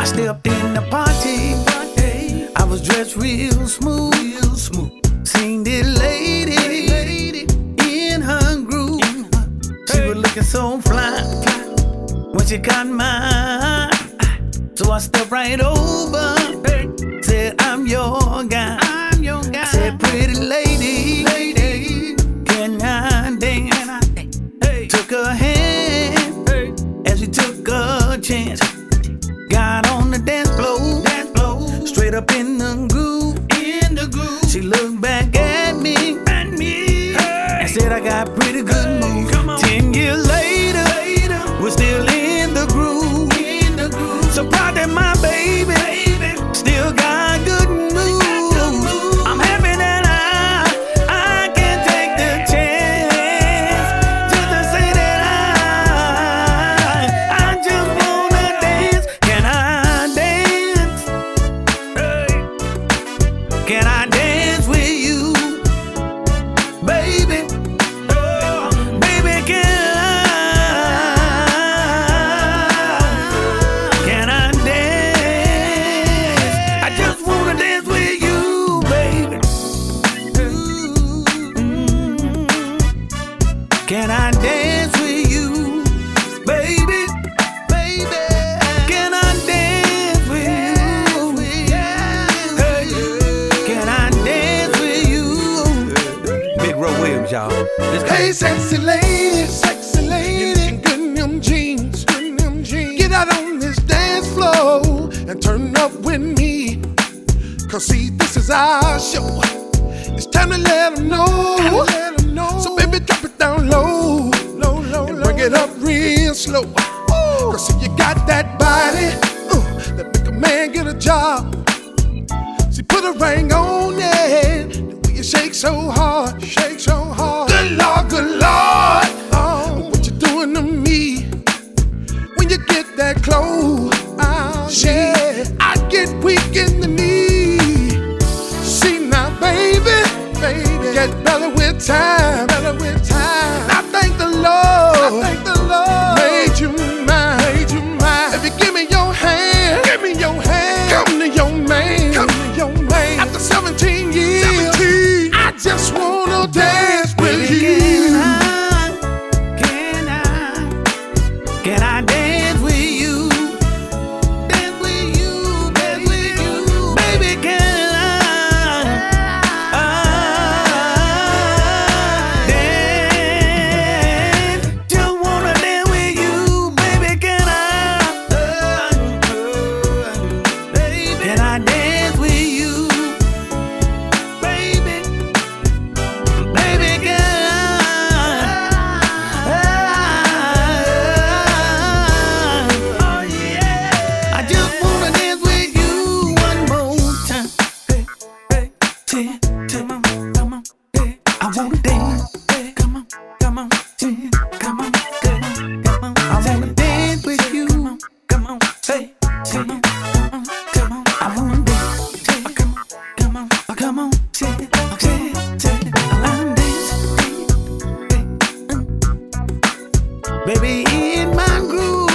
I stepped in the party. I was dressed real smooth. Real smooth. Seen the lady in her groove. She was looking so fly when she got mine. So I stepped right over. Said, I'm your guy. Can I dance with you, baby? Baby, can I dance with you? Hey, can I dance with you? Big Ro Williams, y'all. Let's go. Hey, sexy lady, sexy lady, in good in them jeans, good them jeans. Get out on this dance floor and turn up with me. Cause see, this is our show. Got that body uh, that make a man get a job. She put a ring on it. The way you shake so hard, shake so hard. Good Lord, good Lord. Oh, what you doing to me? When you get that close, oh, yeah, I get weak in the knee. See now, baby, baby, get better with time, Baby, in my groove.